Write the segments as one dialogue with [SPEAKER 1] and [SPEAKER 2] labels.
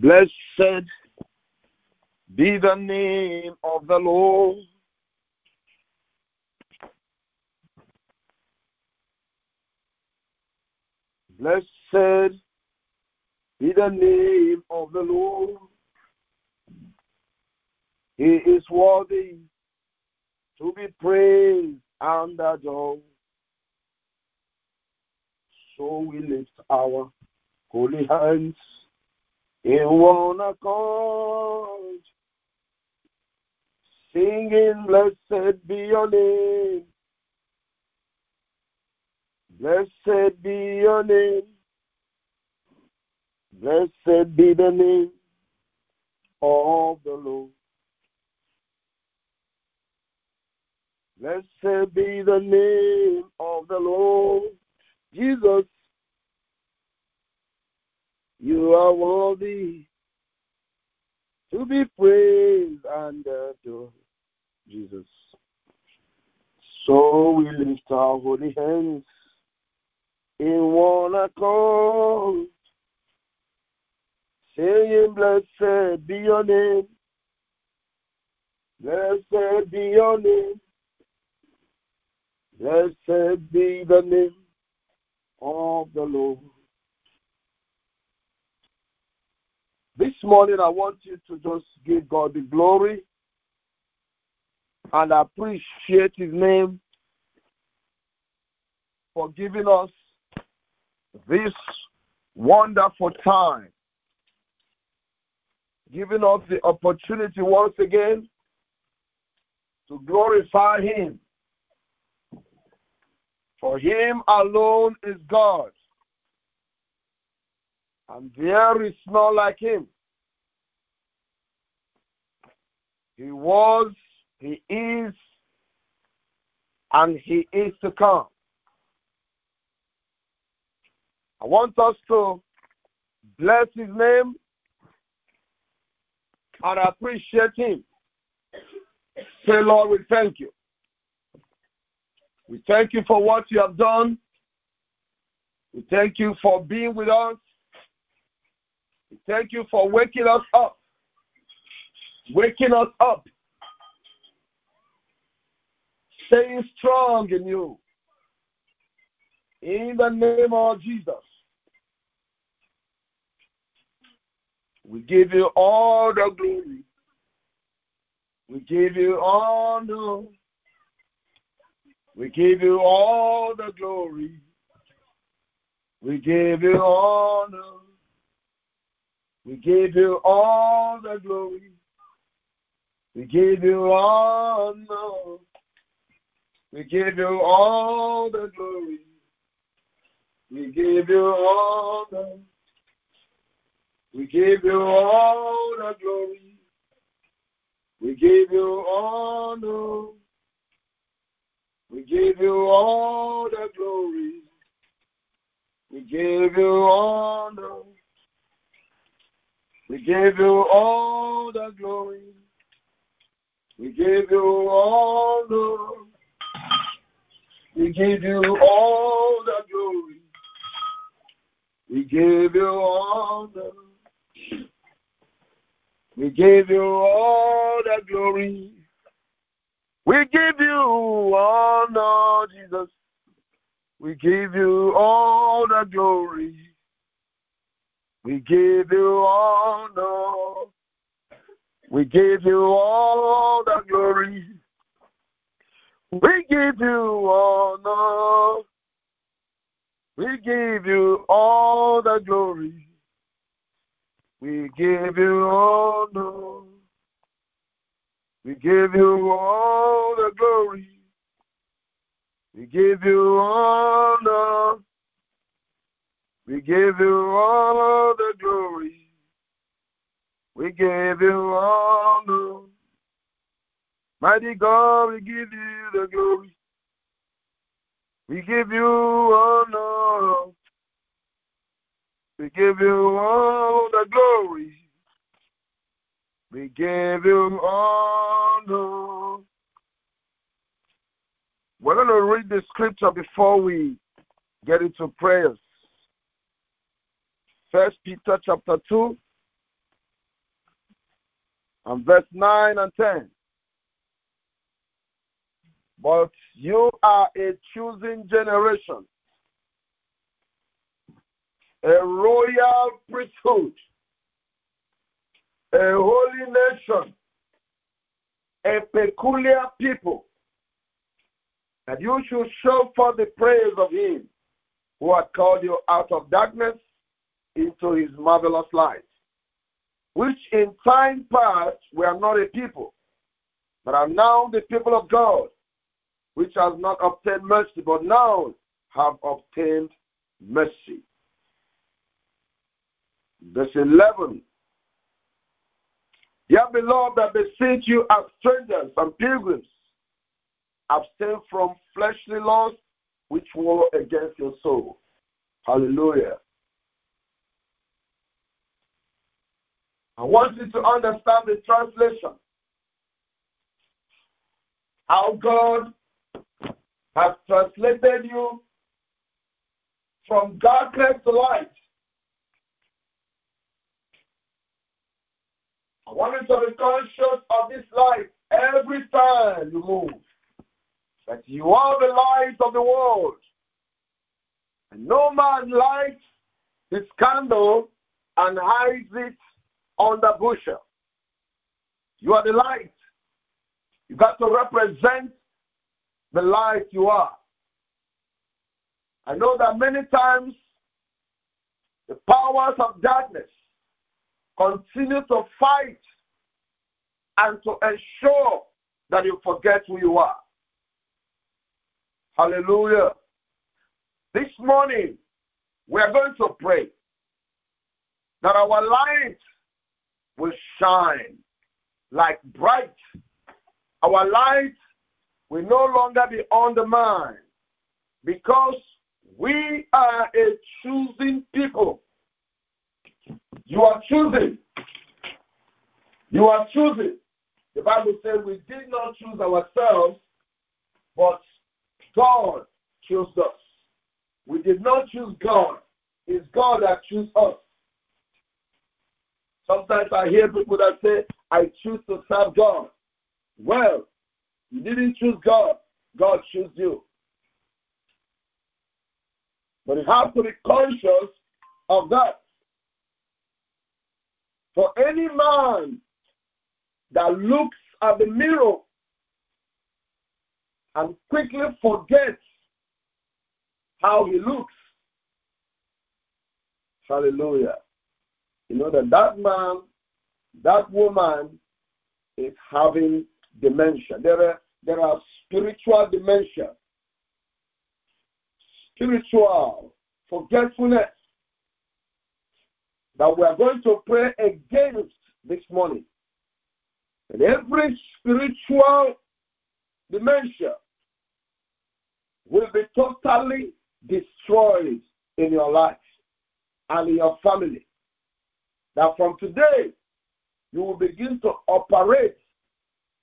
[SPEAKER 1] Blessed be the name of the Lord. Blessed be the name of the Lord. He is worthy to be praised and adored. So we lift our holy hands in one accord, singing, Blessed be your name. Blessed be your name. Blessed be the name of the Lord. Blessed be the name of the Lord. Jesus, you are worthy to be praised and adored. Jesus. So we lift our holy hands in one accord, saying, Blessed be your name. Blessed be your name. Blessed be the name of the Lord. This morning, I want you to just give God the glory and appreciate His name for giving us this wonderful time, giving us the opportunity once again to glorify Him. For Him alone is God, and there is none like Him. He was, He is, and He is to come. I want us to bless his name and appreciate him. Say, Lord, we thank you. We thank you for what you have done. We thank you for being with us. Thank you for waking us up. Waking us up. Staying strong in you. In the name of Jesus. We give you all the glory. We give you honor. We give you all the glory. We give you honor. We give you all the glory. We give you honor. We give you all the glory. We give you honor. We give you all the glory. We give you honor. We give you all the glory. We give you honor. We give you all the glory. We give you all honor. We give you all the glory. We give you honor. We give you all the glory. We give you honor, Jesus. We give you all the glory. We give you honor. We give you all the glory. We give you honor. We give you all the glory. We give you honor. We give you all the glory. We give you honor. We give you all the glory. We give you honor. Mighty God, we give you the glory. We give you honor. We give you all the glory. We give you honor. We're going to read the scripture before we get into prayers. First Peter chapter 2, and verse 9 and 10. But you are a choosing generation, a royal priesthood, a holy nation, a peculiar people, that you should show for the praise of him who had called you out of darkness into his marvelous light, which in time past were not a people, but are now the people of God, which has not obtained mercy, but now have obtained mercy. Verse 11. Dear beloved, I beseech you as strangers and pilgrims, abstain from fleshly lusts which war against your soul. Hallelujah. I want you to understand the translation. How God has translated you from darkness to light. I want you to be conscious of this light every time you move. That you are the light of the world. And no man lights his candle and hides it on the bushel. You are the light. You got to represent the light you are. I know that many times the powers of darkness continue to fight and to ensure that you forget who you are. Hallelujah. This morning, we are going to pray that our light will shine like bright. Our light will no longer be on the mind because we are a choosing people. You are choosing. You are choosing. The Bible says we did not choose ourselves, but God chose us. We did not choose God. It's God that chose us. Sometimes I hear people that say, I choose to serve God. Well, you didn't choose God. God chose you. But you have to be conscious of that. For any man that looks at the mirror and quickly forgets how he looks, hallelujah, you know that that man, that woman is having dementia. There are, there are spiritual dementia, spiritual forgetfulness that we are going to pray against this morning. And every spiritual dementia will be totally destroyed in your life and in your family. That from today, you will begin to operate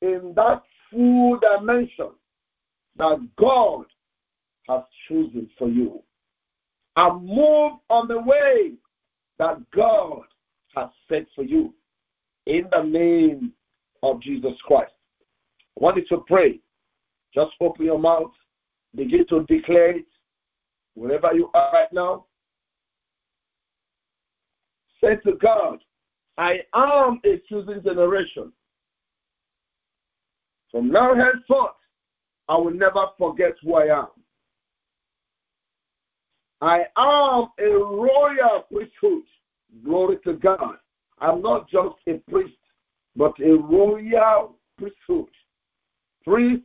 [SPEAKER 1] in that full dimension that God has chosen for you. And move on the way that God has set for you. In the name of Jesus Christ. I want you to pray. Just open your mouth. Begin to declare it wherever you are right now. Say to God, I am a choosing generation. From now henceforth, I will never forget who I am. I am a royal priesthood. Glory to God. I'm not just a priest, but a royal priesthood. Priest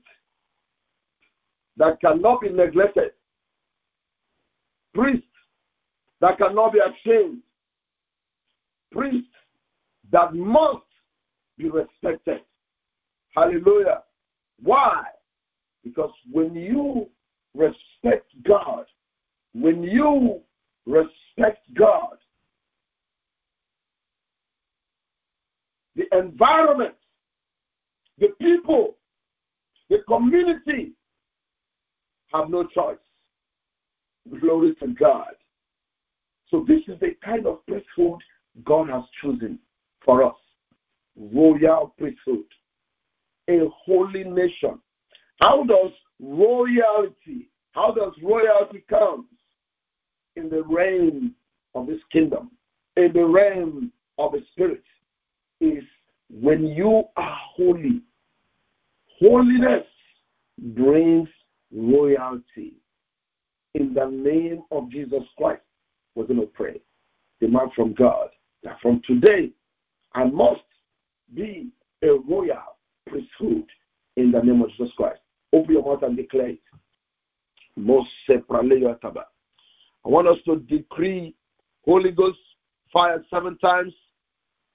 [SPEAKER 1] that cannot be neglected. Priest that cannot be ashamed. Priest that must be respected. Hallelujah. Why? Because when you respect God, when you respect God, the environment, the people, the community have no choice. Glory to God. So this is the kind of priesthood God has chosen for us. royal priesthood, a holy nation. How does royalty, how does royalty come? In the reign of this kingdom, in the realm of the spirit, is when you are holy. Holiness brings royalty. In the name of Jesus Christ, we're going to pray. Demand from God that from today, I must be a royal priesthood in the name of Jesus Christ. Open your mouth and declare it. Most separate. Your tabal." I want us to decree Holy Ghost fire seven times,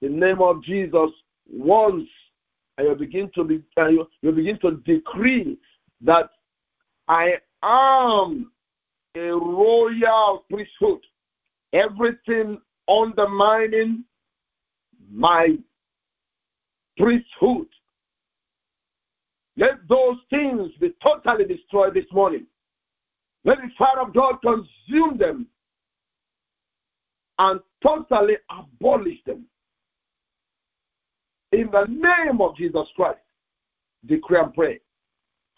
[SPEAKER 1] the name of Jesus once, and you begin to be, you, you begin to decree that I am a royal priesthood. Everything undermining my priesthood. Let those things be totally destroyed this morning. Let the fire of God consume them and totally abolish them. In the name of Jesus Christ, decree and pray.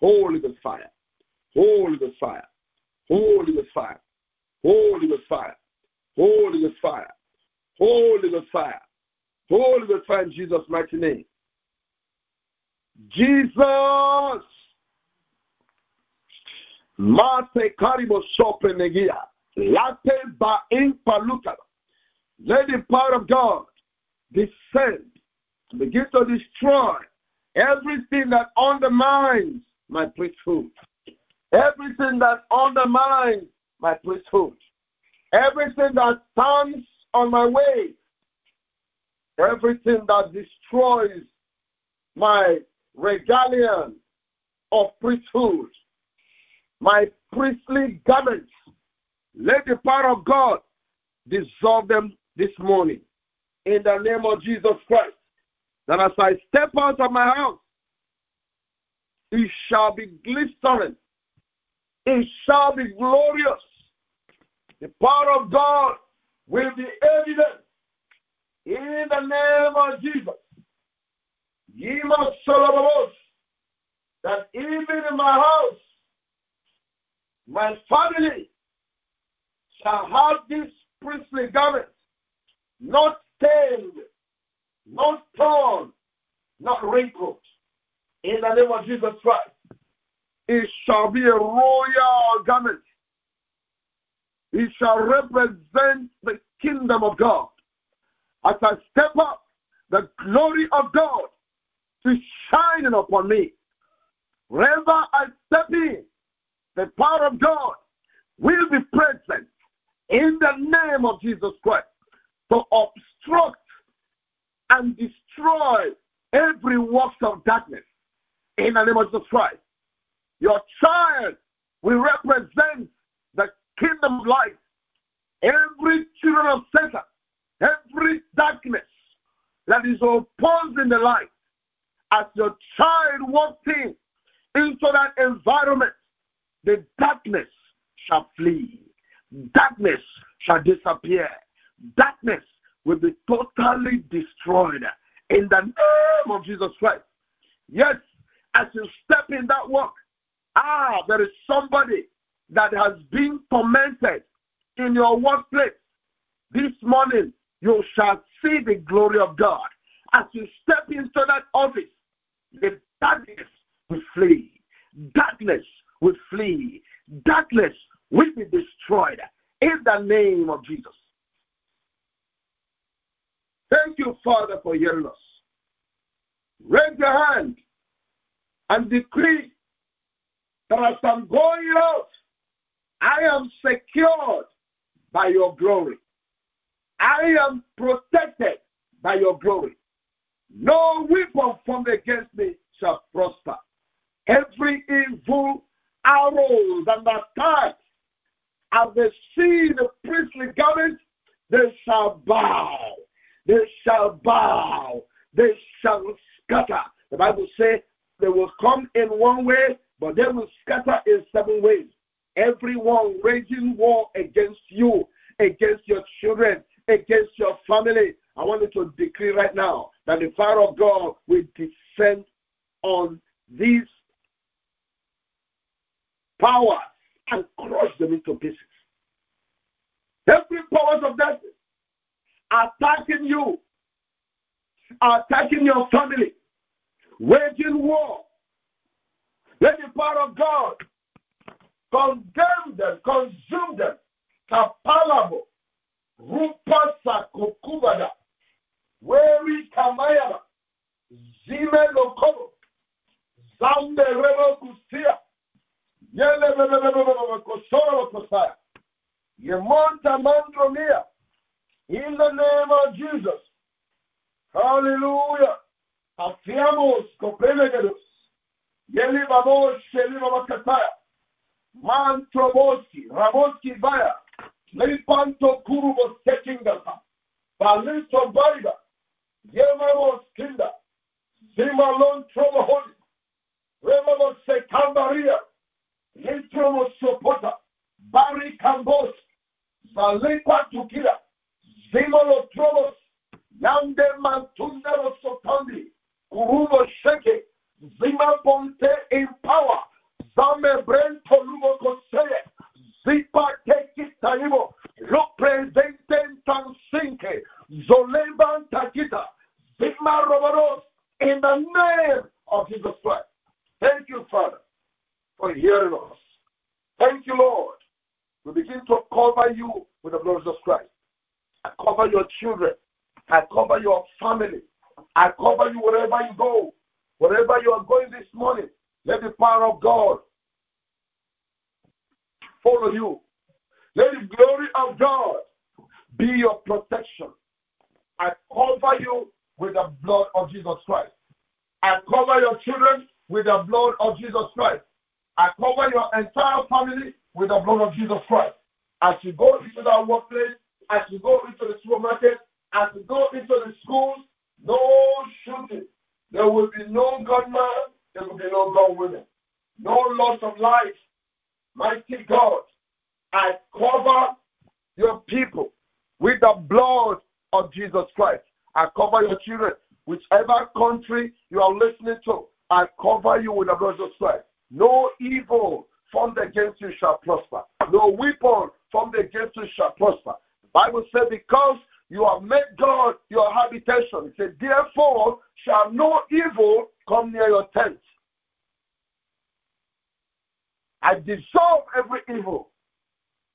[SPEAKER 1] Holy the fire. Holy the fire. Holy the fire. Holy the fire. Holy the fire. Holy Ghost fire. Holy Ghost fire in Jesus' mighty name. Jesus. Mate karibo sope negia. Late ba impaluta. Let the power of God descend and begin to destroy everything that undermines my priesthood. Everything that undermines my priesthood. Everything that stands on my way. Everything that destroys my regalian of priesthood. My priestly garments. Let the power of God dissolve them this morning. In the name of Jesus Christ. That as I step out of my house, it shall be glistening. It shall be glorious. The power of God will be evident in the name of Jesus. Ye must that even in my house, my family shall have this priestly garment, not stained, not torn, not wrinkled. In the name of Jesus Christ, it shall be a royal garment. It shall represent the kingdom of God. As I step up, the glory of God is shining upon me. Wherever I step in, the power of God will be present in the name of Jesus Christ to obstruct and destroy every work of darkness in the name of Jesus Christ. Your child will represent kingdom of light. Every children of Satan, every darkness that is opposing the light, as your child walks in into that environment, the darkness shall flee. Darkness shall disappear. Darkness will be totally destroyed in the name of Jesus Christ. Yes, as you step in that walk, ah, there is somebody that has been tormented in your workplace. This morning, you shall see the glory of God. As you step into that office, the darkness will flee. Darkness will flee. Darkness will be destroyed in the name of Jesus. Thank you, Father, for hearing us. Raise your hand and decree that as I'm going out, I am secured by your glory. I am protected by your glory. No weapon formed against me shall prosper. Every evil arrows and attacks as they see the priestly garment, they shall bow. They shall bow. They shall scatter. The Bible says they will come in one way, but they will scatter in seven ways. Everyone waging war against you, against your children, against your family. I want you to declare right now that that the fire of God will descend on these powers and crush them into pieces. Every powers of darkness attacking you, attacking your family, waging war. Let the power of God condemn them, consume them. Kapalabo, Rupasa Kokubada, Weri Kamayaba, Zime Lokobo, Zambe Rebo Kusia, Yele Kosoro Kosaya, Yemonta Mandromia, in the name of Jesus. Hallelujah. Afiamos Mantroboski, Raboski Vaya, Leipanto Kurubos Tekingata, Balito Baiba, Yemamos Kinda, Zimalon Troboholi, Remamos Sekambaria, Litromos Sopota, Bari Kambos, Zalepa Tukira, Zimolo Trobos, Yande Mantundero Sotandi, Kurubo Sheke, Zima Ponte in power, Zame Brento Lugo Koseye, Zipa Teki Taibo, Representen Tansinke, Zolemban Takita, Zima Robaros, in the name of Jesus Christ. Thank you, Father, for hearing us. Thank you, Lord. We begin to cover you with the blood of Jesus Christ. I cover your children. I cover your family. I cover you wherever you go. Wherever you are going this morning, let the power of God follow you. Let the glory of God be your I cover you with the blood of Jesus Christ. I cover your children with the blood of Jesus Christ. I cover your entire family with the blood of Jesus Christ. As you go into that workplace, as you go into the supermarket, as you go into the schools, no shooting. There will be no gunman, there will be no gun women. No loss of life. Mighty God, I cover your people with the blood of Jesus Christ. I cover your children. Whichever country you are listening to, I cover you with the blood of Christ. No evil formed against you shall prosper. No weapon formed against you shall prosper. The Bible says, because you have made God your habitation. It said, therefore shall no evil come near your tent. I dissolve every evil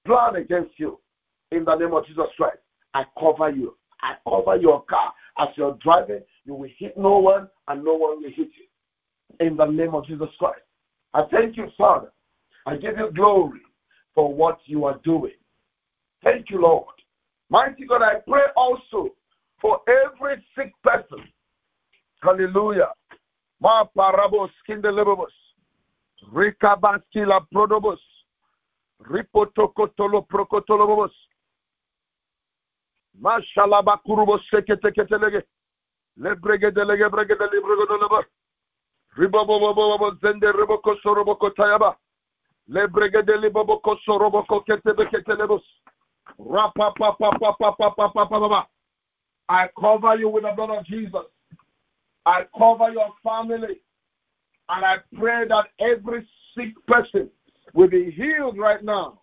[SPEAKER 1] plan against you in the name of Jesus Christ. I cover you. I cover your car. As you're driving, you will hit no one and no one will hit you. In the name of Jesus Christ. I thank you, Father. I give you glory for what you are doing. Thank you, Lord. Mighty God, I pray also for every sick person. Hallelujah. Ma parabos kindelebos. Rikabaskila prodobos. Ripotokotolo prokotolobos. Kurubos seketeketelege. Lebregedelege bregedele bregodeleba. Ribobobobobo zende riboko soroboko tayaba. Lebregedele boboko soroboko ketebeketelebos. I cover you with the blood of Jesus. I cover your family. And I pray that every sick person will be healed right now.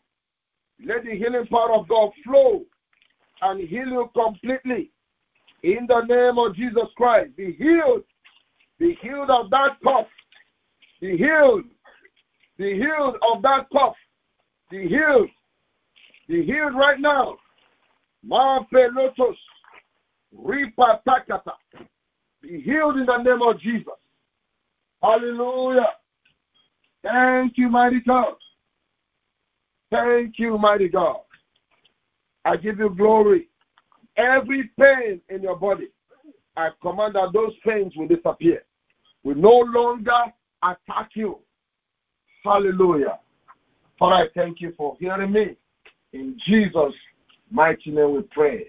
[SPEAKER 1] Let the healing power of God flow and heal you completely. In the name of Jesus Christ, be healed. Be healed of that cough. Be healed. Be healed of that cough. Be healed. Be healed right now. Mapelotos. Ripatakata. Be healed in the name of Jesus. Hallelujah. Thank you, mighty God. Thank you, mighty God. I give you glory. Every pain in your body, I command that those pains will disappear. Will no longer attack you. Hallelujah. Father, I thank you for hearing me. In Jesus' mighty name we pray.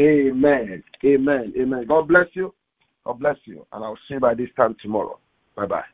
[SPEAKER 1] Amen. Amen. Amen. God bless you. God bless you. And I'll see you by this time tomorrow. Bye bye.